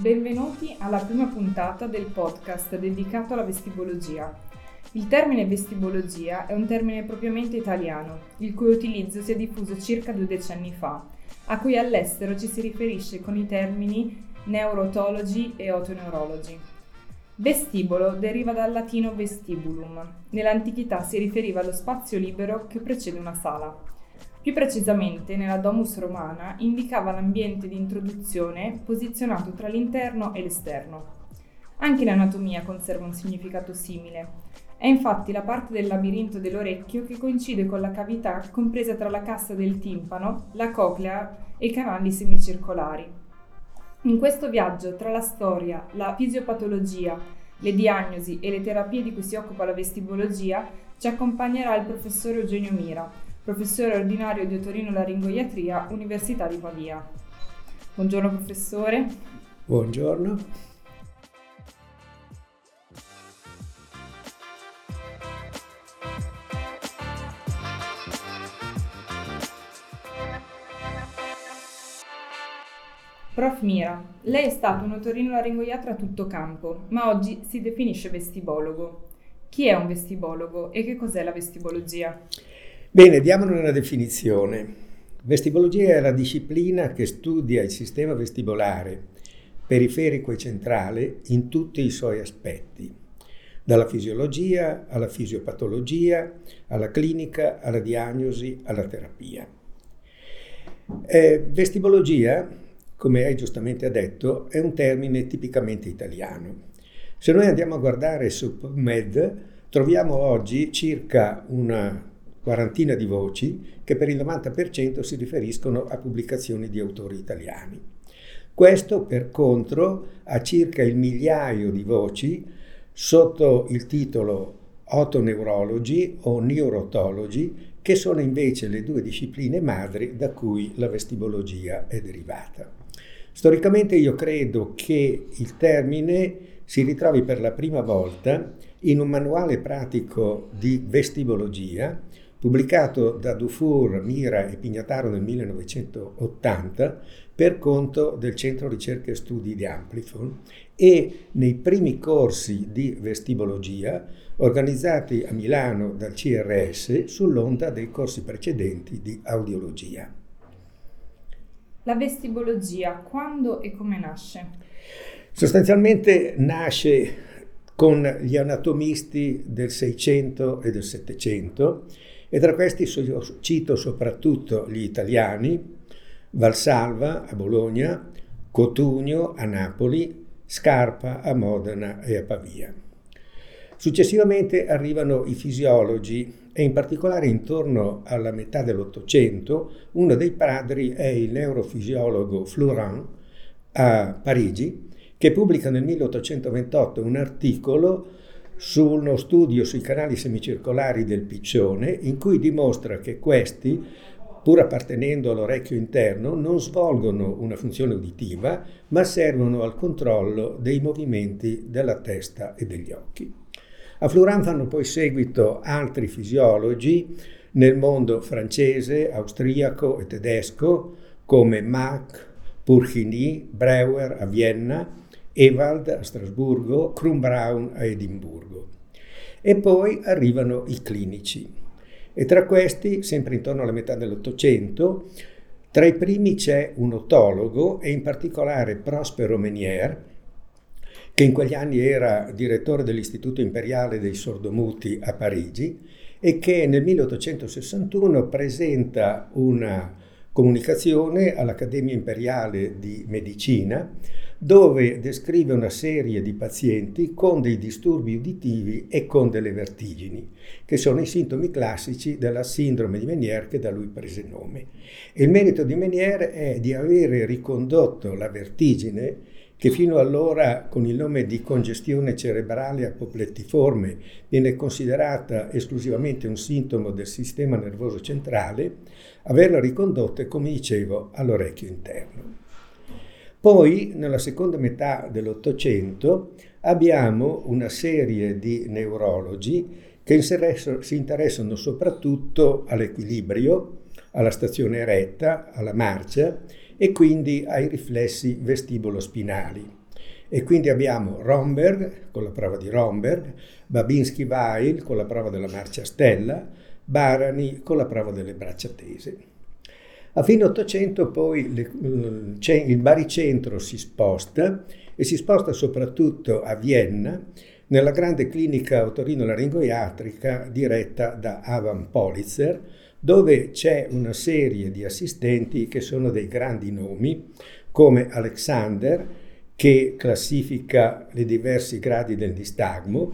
Benvenuti alla prima puntata del podcast dedicato alla vestibologia. Il termine vestibologia è un termine propriamente italiano, il cui utilizzo si è diffuso circa due decenni fa, a cui all'estero ci si riferisce con i termini neurotology e otoneurology. Vestibolo deriva dal latino vestibulum. Nell'antichità si riferiva allo spazio libero che precede una sala. Più precisamente, nella Domus Romana indicava l'ambiente di introduzione posizionato tra l'interno e l'esterno. Anche l'anatomia conserva un significato simile. È infatti la parte del labirinto dell'orecchio che coincide con la cavità compresa tra la cassa del timpano, la coclea e i canali semicircolari. In questo viaggio tra la storia, la fisiopatologia, le diagnosi e le terapie di cui si occupa la vestibologia ci accompagnerà il professor Eugenio Mira, professore ordinario di otorino-laringoiatria, Università di Pavia. Buongiorno professore. Buongiorno. Prof. Mira, lei è stato un otorino-laringoiatra a tutto campo, ma oggi si definisce vestibologo. Chi è un vestibologo e che cos'è la vestibologia? Bene, diamone una definizione. Vestibologia è la disciplina che studia il sistema vestibolare, periferico e centrale, in tutti i suoi aspetti, dalla fisiologia alla fisiopatologia, alla clinica, alla diagnosi, alla terapia. Eh, vestibologia, come lei giustamente detto, è un termine tipicamente italiano. Se noi andiamo a guardare su PubMed, troviamo oggi circa una quarantina di voci che per il 90% si riferiscono a pubblicazioni di autori italiani. Questo per contro ha circa il migliaio di voci sotto il titolo Otoneurology o Neurotology, che sono invece le due discipline madri da cui la vestibologia è derivata. Storicamente io credo che il termine si ritrovi per la prima volta in un manuale pratico di vestibologia pubblicato da Dufour, Mira e Pignataro nel 1980 per conto del Centro Ricerche e Studi di Amplifon e nei primi corsi di vestibologia organizzati a Milano dal CRS sull'onda dei corsi precedenti di audiologia. La vestibologia quando e come nasce? Sostanzialmente nasce con gli anatomisti del 600 e del 700 e tra questi cito soprattutto gli italiani, Valsalva a Bologna, Cotugno a Napoli, Scarpa a Modena e a Pavia. Successivamente arrivano i fisiologi e in particolare intorno alla metà dell'Ottocento uno dei padri è il neurofisiologo Florent a Parigi che pubblica nel 1828 un articolo su uno studio sui canali semicircolari del piccione in cui dimostra che questi, pur appartenendo all'orecchio interno, non svolgono una funzione uditiva, ma servono al controllo dei movimenti della testa e degli occhi. A Flourens fanno poi seguito altri fisiologi nel mondo francese, austriaco e tedesco come Mach, Purchini, Breuer a Vienna, Ewald a Strasburgo, Krumbraun a Edimburgo. E poi arrivano i clinici. E tra questi, sempre intorno alla metà dell'Ottocento, tra i primi c'è un otologo e in particolare Prospero Menier, che in quegli anni era direttore dell'Istituto Imperiale dei Sordomuti a Parigi e che nel 1861 presenta una comunicazione all'Accademia Imperiale di Medicina dove descrive una serie di pazienti con dei disturbi uditivi e con delle vertigini, che sono i sintomi classici della sindrome di Meniere che da lui prese nome. Il merito di Meniere è di avere ricondotto la vertigine che fino allora con il nome di congestione cerebrale apoplettiforme viene considerata esclusivamente un sintomo del sistema nervoso centrale, averla ricondotta, come dicevo, all'orecchio interno. Poi, nella seconda metà dell'Ottocento, abbiamo una serie di neurologi che si interessano soprattutto all'equilibrio, alla stazione eretta, alla marcia e quindi ai riflessi vestibolo-spinali. E quindi abbiamo Romberg con la prova di Romberg, Babinski-Weil con la prova della marcia stella, Barani con la prova delle braccia tese. A fine Ottocento poi le, il baricentro si sposta e si sposta soprattutto a Vienna nella grande clinica otorino-laringoiatrica diretta da Avan Politzer, dove c'è una serie di assistenti che sono dei grandi nomi, come Alexander, che classifica i diversi gradi del nistagmo,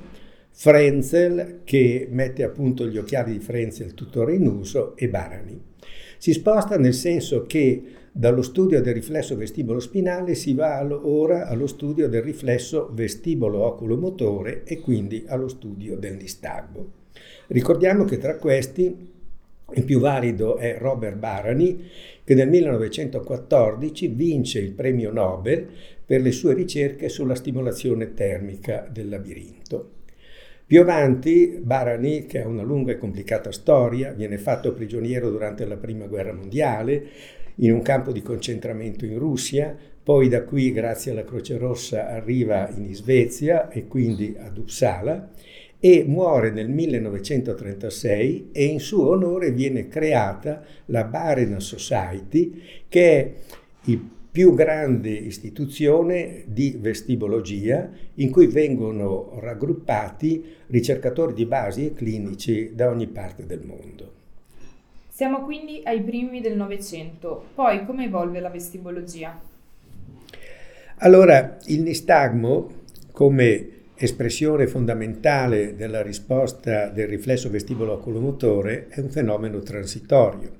Frenzel, che mette a punto gli occhiali di Frenzel tuttora in uso, e Barani. Si sposta nel senso che dallo studio del riflesso vestibolo spinale si va ora allo studio del riflesso vestibolo oculomotore e quindi allo studio del nistagmo. Ricordiamo che tra questi il più valido è Robert Barani, che nel 1914 vince il premio Nobel per le sue ricerche sulla stimolazione termica del labirinto. Più avanti, Barani, che ha una lunga e complicata storia, viene fatto prigioniero durante la Prima Guerra Mondiale, in un campo di concentramento in Russia, poi da qui, grazie alla Croce Rossa, arriva in Svezia e quindi ad Uppsala e muore nel 1936 e in suo onore viene creata la Barena Society, che è il più grande istituzione di vestibologia in cui vengono raggruppati ricercatori di basi e clinici da ogni parte del mondo. Siamo quindi ai primi del Novecento. Poi come evolve la vestibologia? Allora, il nistagmo, come espressione fondamentale della risposta del riflesso vestibolo oculomotore, è un fenomeno transitorio.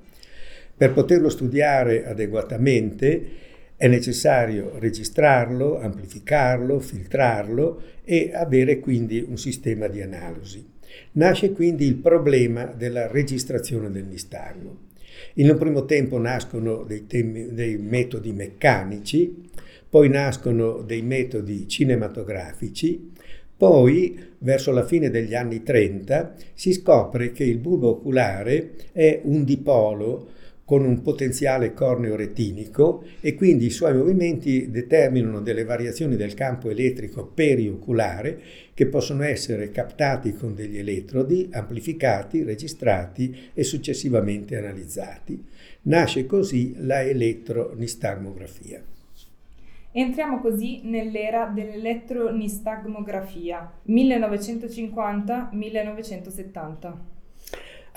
Per poterlo studiare adeguatamente è necessario registrarlo, amplificarlo, filtrarlo e avere quindi un sistema di analisi. Nasce quindi il problema della registrazione del nistagmo. In un primo tempo nascono dei, temi, dei metodi meccanici, poi nascono dei metodi cinematografici, poi, verso la fine degli anni 30, si scopre che il bulbo oculare è un dipolo con un potenziale corneo-retinico e quindi i suoi movimenti determinano delle variazioni del campo elettrico perioculare che possono essere captati con degli elettrodi, amplificati, registrati e successivamente analizzati. Nasce così la elettronistagmografia. Entriamo così nell'era dell'elettronistagmografia 1950-1970.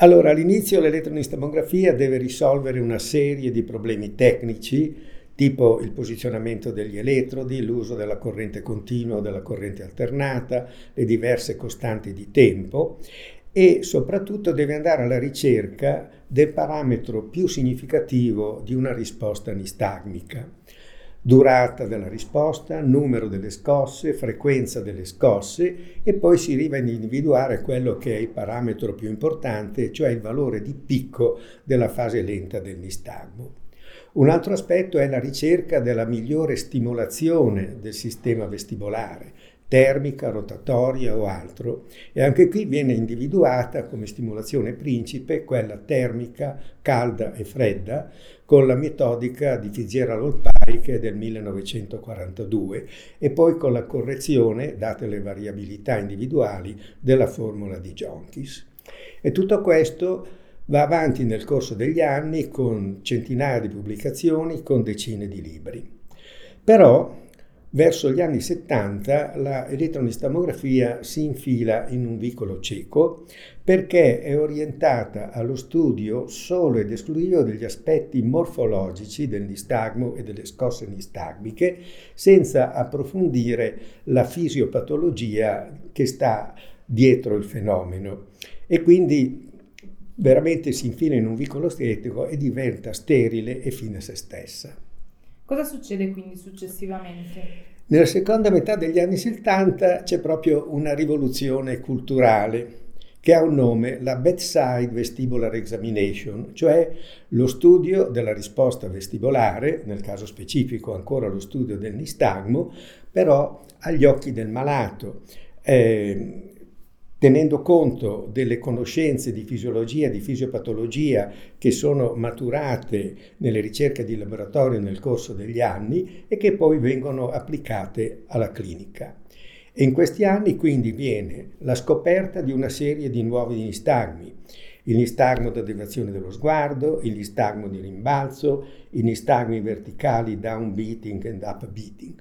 Allora, all'inizio l'elettronistagmografia deve risolvere una serie di problemi tecnici, tipo il posizionamento degli elettrodi, l'uso della corrente continua o della corrente alternata, le diverse costanti di tempo e soprattutto deve andare alla ricerca del parametro più significativo di una risposta nistagmica durata della risposta, numero delle scosse, frequenza delle scosse e poi si arriva ad individuare quello che è il parametro più importante, cioè il valore di picco della fase lenta del nistagmo. Un altro aspetto è la ricerca della migliore stimolazione del sistema vestibolare, termica, rotatoria o altro, e anche qui viene individuata come stimolazione principe quella termica, calda e fredda, con la metodica di che è del 1942 e poi con la correzione, date le variabilità individuali, della formula di Jonkis. E tutto questo va avanti nel corso degli anni con centinaia di pubblicazioni, con decine di libri. Però Verso gli anni 70 la elettronistamografia si infila in un vicolo cieco perché è orientata allo studio solo ed esclusivo degli aspetti morfologici del nistagmo e delle scosse nistagmiche senza approfondire la fisiopatologia che sta dietro il fenomeno e quindi veramente si infila in un vicolo stetico e diventa sterile e fine a se stessa. Cosa succede quindi successivamente? Nella seconda metà degli anni 70 c'è proprio una rivoluzione culturale che ha un nome, la Bedside Vestibular Examination, cioè lo studio della risposta vestibolare, nel caso specifico ancora lo studio del nistagmo, però agli occhi del malato. Eh, tenendo conto delle conoscenze di fisiologia di fisiopatologia che sono maturate nelle ricerche di laboratorio nel corso degli anni e che poi vengono applicate alla clinica. E in questi anni quindi viene la scoperta di una serie di nuovi nistagmi, il nistagmo da deviazione dello sguardo, il nistagmo di rimbalzo, i nistagmi verticali down beating and up beating.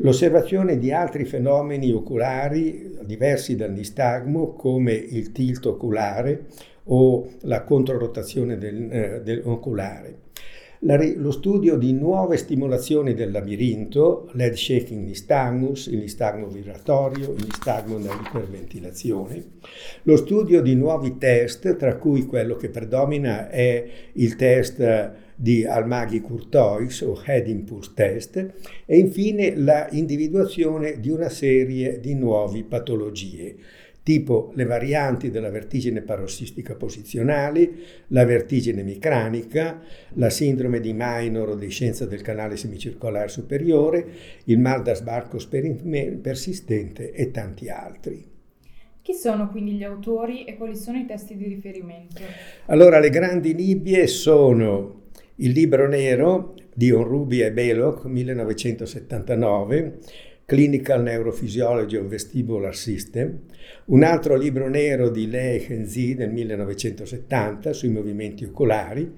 L'osservazione di altri fenomeni oculari diversi dal nistagmo come il tilt oculare o la controrotazione del, eh, del oculare. La, lo studio di nuove stimolazioni del labirinto, l'head shaking nystagmus, il nistagmo vibratorio, il nistagmo iperventilazione, lo studio di nuovi test, tra cui quello che predomina è il test di Almaghi-Courtois o Head Impulse Test e infine la individuazione di una serie di nuove patologie tipo le varianti della vertigine parossistica posizionale, la vertigine micranica, la sindrome di Minor o deiscenza del canale semicircolare superiore, il mal da sbarco persistente e tanti altri. Chi sono quindi gli autori e quali sono i testi di riferimento? Allora, le grandi nibbie sono il libro nero di Onrubi e Belloc, 1979, Clinical Neurophysiology of Vestibular System, un altro libro nero di Lee Henzi del 1970 sui movimenti oculari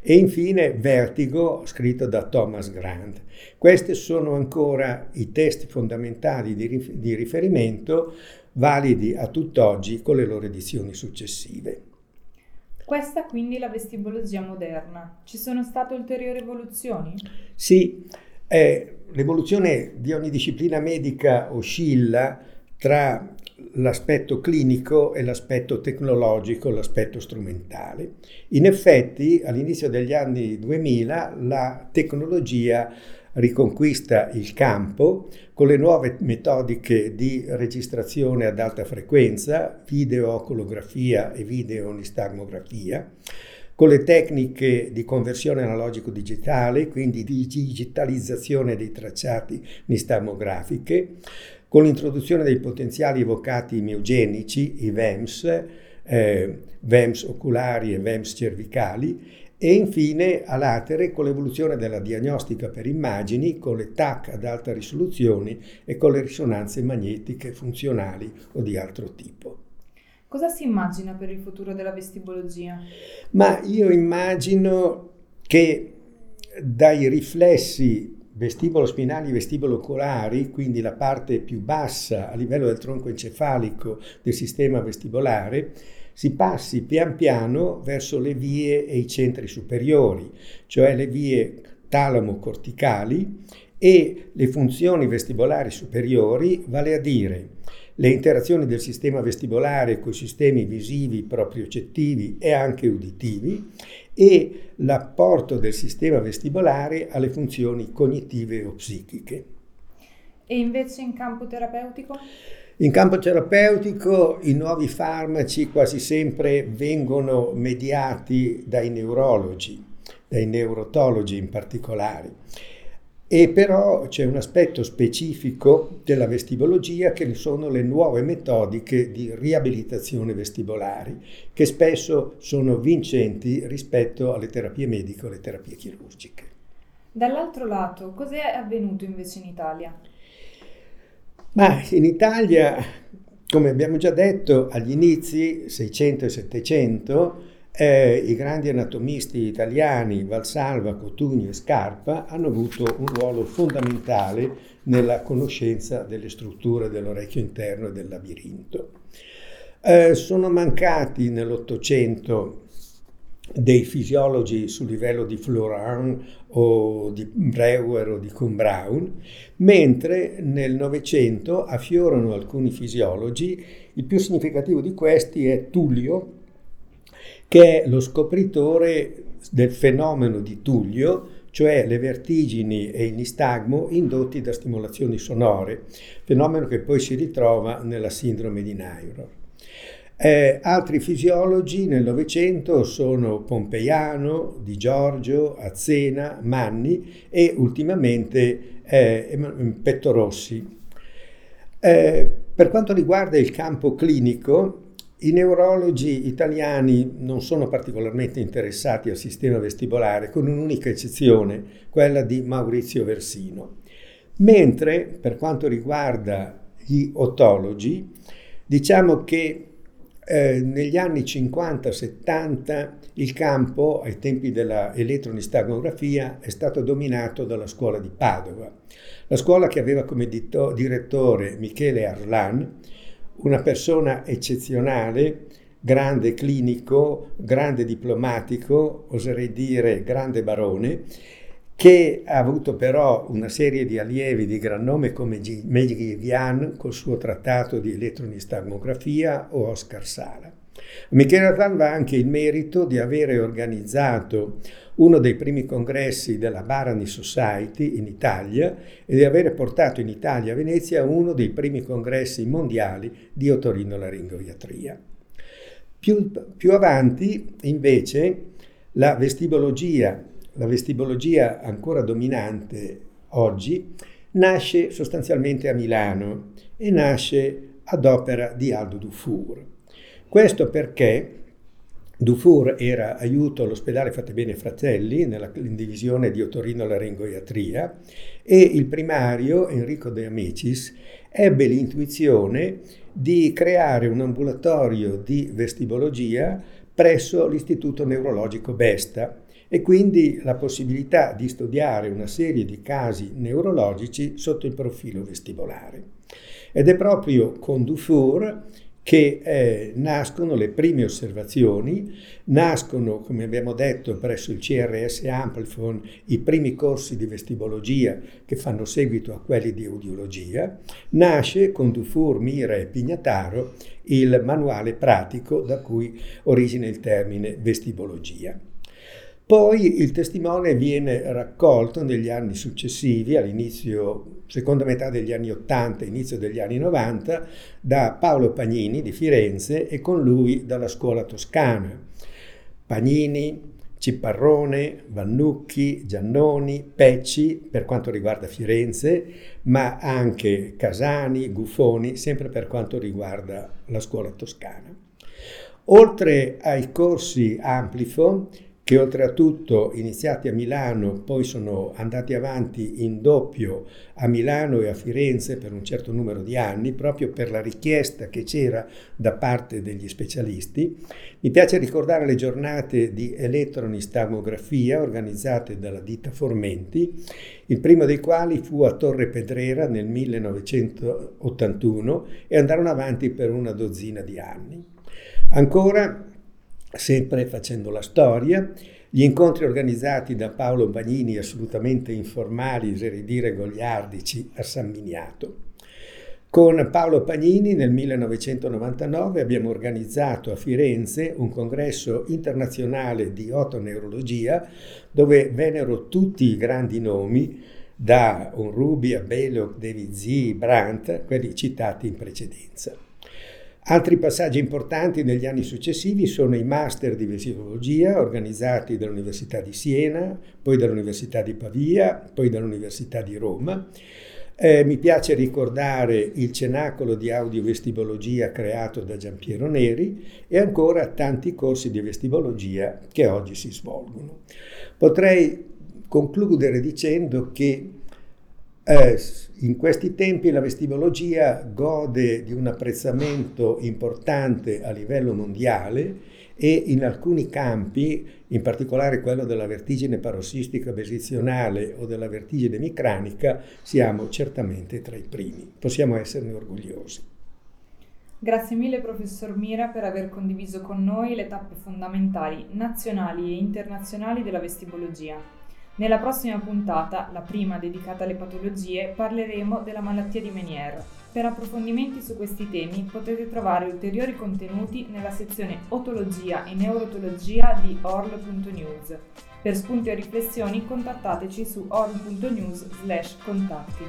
e infine Vertigo scritto da Thomas Grant. Questi sono ancora i testi fondamentali di riferimento validi a tutt'oggi con le loro edizioni successive. Questa quindi è la vestibologia moderna. Ci sono state ulteriori evoluzioni? Sì, eh, l'evoluzione di ogni disciplina medica oscilla tra l'aspetto clinico e l'aspetto tecnologico, l'aspetto strumentale. In effetti, all'inizio degli anni 2000, la tecnologia riconquista il campo con le nuove metodiche di registrazione ad alta frequenza, videooculografia e videonistagmografia, con le tecniche di conversione analogico-digitale, quindi di digitalizzazione dei tracciati nistagmografiche, con l'introduzione dei potenziali evocati miogenici, i VEMS, eh, VEMS oculari e VEMS cervicali, e infine a latere con l'evoluzione della diagnostica per immagini, con le TAC ad alta risoluzione e con le risonanze magnetiche funzionali o di altro tipo. Cosa si immagina per il futuro della vestibologia? Ma io immagino che dai riflessi vestibolo spinali e vestibolo oculari, quindi la parte più bassa a livello del tronco encefalico del sistema vestibolare, si passi pian piano verso le vie e i centri superiori, cioè le vie talamo-corticali e le funzioni vestibolari superiori, vale a dire le interazioni del sistema vestibolare con i sistemi visivi, propriocettivi e anche uditivi e l'apporto del sistema vestibolare alle funzioni cognitive o psichiche. E invece in campo terapeutico? In campo terapeutico i nuovi farmaci quasi sempre vengono mediati dai neurologi, dai neurotologi in particolare. E però c'è un aspetto specifico della vestibologia che sono le nuove metodiche di riabilitazione vestibolari, che spesso sono vincenti rispetto alle terapie mediche o alle terapie chirurgiche. Dall'altro lato, cos'è avvenuto invece in Italia? Ma in Italia, come abbiamo già detto, agli inizi, 600 e 700, eh, i grandi anatomisti italiani Valsalva, Cotugno e Scarpa hanno avuto un ruolo fondamentale nella conoscenza delle strutture dell'orecchio interno e del labirinto. Eh, sono mancati nell'Ottocento dei fisiologi sul livello di Florin o di Breuer o di Kuhn Braun, mentre nel Novecento affiorano alcuni fisiologi, il più significativo di questi è Tullio, che è lo scopritore del fenomeno di Tullio, cioè le vertigini e il nistagmo indotti da stimolazioni sonore, fenomeno che poi si ritrova nella sindrome di Nairo. Eh, altri fisiologi nel Novecento sono Pompeiano, Di Giorgio, Azzena, Manni e ultimamente eh, Pettorossi. Eh, per quanto riguarda il campo clinico, i neurologi italiani non sono particolarmente interessati al sistema vestibolare, con un'unica eccezione, quella di Maurizio Versino. Mentre per quanto riguarda gli otologi, diciamo che eh, negli anni 50-70 il campo, ai tempi della eletronistagografia, è stato dominato dalla scuola di Padova. La scuola che aveva come dito, direttore Michele Arlan, una persona eccezionale, grande clinico, grande diplomatico, oserei dire grande barone, che ha avuto però una serie di allievi di gran nome come Meghi Vian col suo trattato di elettronistagmografia o Oscar Sala. Michele Arlan va anche il merito di avere organizzato uno dei primi congressi della Barani Society in Italia e di avere portato in Italia, a Venezia, uno dei primi congressi mondiali di otorinolaringoiatria. Più, più avanti, invece, la vestibologia, la vestibologia ancora dominante oggi, nasce sostanzialmente a Milano e nasce ad opera di Aldo Dufour. Questo perché Dufour era aiuto all'ospedale Fate Bene Fratelli nella divisione di otorino-laringoiatria e il primario Enrico De Amicis ebbe l'intuizione di creare un ambulatorio di vestibologia presso l'Istituto Neurologico Besta e quindi la possibilità di studiare una serie di casi neurologici sotto il profilo vestibolare. Ed è proprio con Dufour che eh, nascono le prime osservazioni, nascono, come abbiamo detto, presso il CRS Amplifon i primi corsi di vestibologia che fanno seguito a quelli di audiologia, nasce con Dufour, Mira e Pignataro il manuale pratico da cui origina il termine vestibologia. Poi il testimone viene raccolto negli anni successivi, all'inizio, seconda metà degli anni 80, inizio degli anni 90, da Paolo Pagnini di Firenze e con lui dalla scuola toscana. Pagnini, Ciparrone, Vannucchi, Giannoni, Pecci per quanto riguarda Firenze, ma anche Casani, Guffoni, sempre per quanto riguarda la scuola toscana. Oltre ai corsi Amplifo, che oltretutto iniziati a Milano poi sono andati avanti in doppio a Milano e a Firenze per un certo numero di anni, proprio per la richiesta che c'era da parte degli specialisti. Mi piace ricordare le giornate di elettronistagmografia organizzate dalla ditta Formenti, il primo dei quali fu a Torre Pedrera nel 1981 e andarono avanti per una dozzina di anni. Ancora sempre facendo la storia, gli incontri organizzati da Paolo Bagnini assolutamente informali, oserei dire goliardici, a San Miniato. Con Paolo Pagnini nel 1999 abbiamo organizzato a Firenze un congresso internazionale di otoneurologia dove vennero tutti i grandi nomi da Onrubi a Belloc, David Z, Brandt, quelli citati in precedenza. Altri passaggi importanti negli anni successivi sono i master di vesicologia organizzati dall'Università di Siena, poi dall'Università di Pavia, poi dall'Università di Roma. Eh, mi piace ricordare il cenacolo di audiovestibologia creato da Giampiero Neri e ancora tanti corsi di vestibologia che oggi si svolgono. Potrei concludere dicendo che eh, in questi tempi la vestibologia gode di un apprezzamento importante a livello mondiale e in alcuni campi, in particolare quello della vertigine parossistica besizionale o della vertigine micranica, siamo certamente tra i primi. Possiamo esserne orgogliosi. Grazie mille professor Mira per aver condiviso con noi le tappe fondamentali nazionali e internazionali della vestibologia. Nella prossima puntata, la prima dedicata alle patologie, parleremo della malattia di Meniere. Per approfondimenti su questi temi potete trovare ulteriori contenuti nella sezione Otologia e Neurotologia di orl.news. Per spunti o riflessioni contattateci su orl.news/contatti.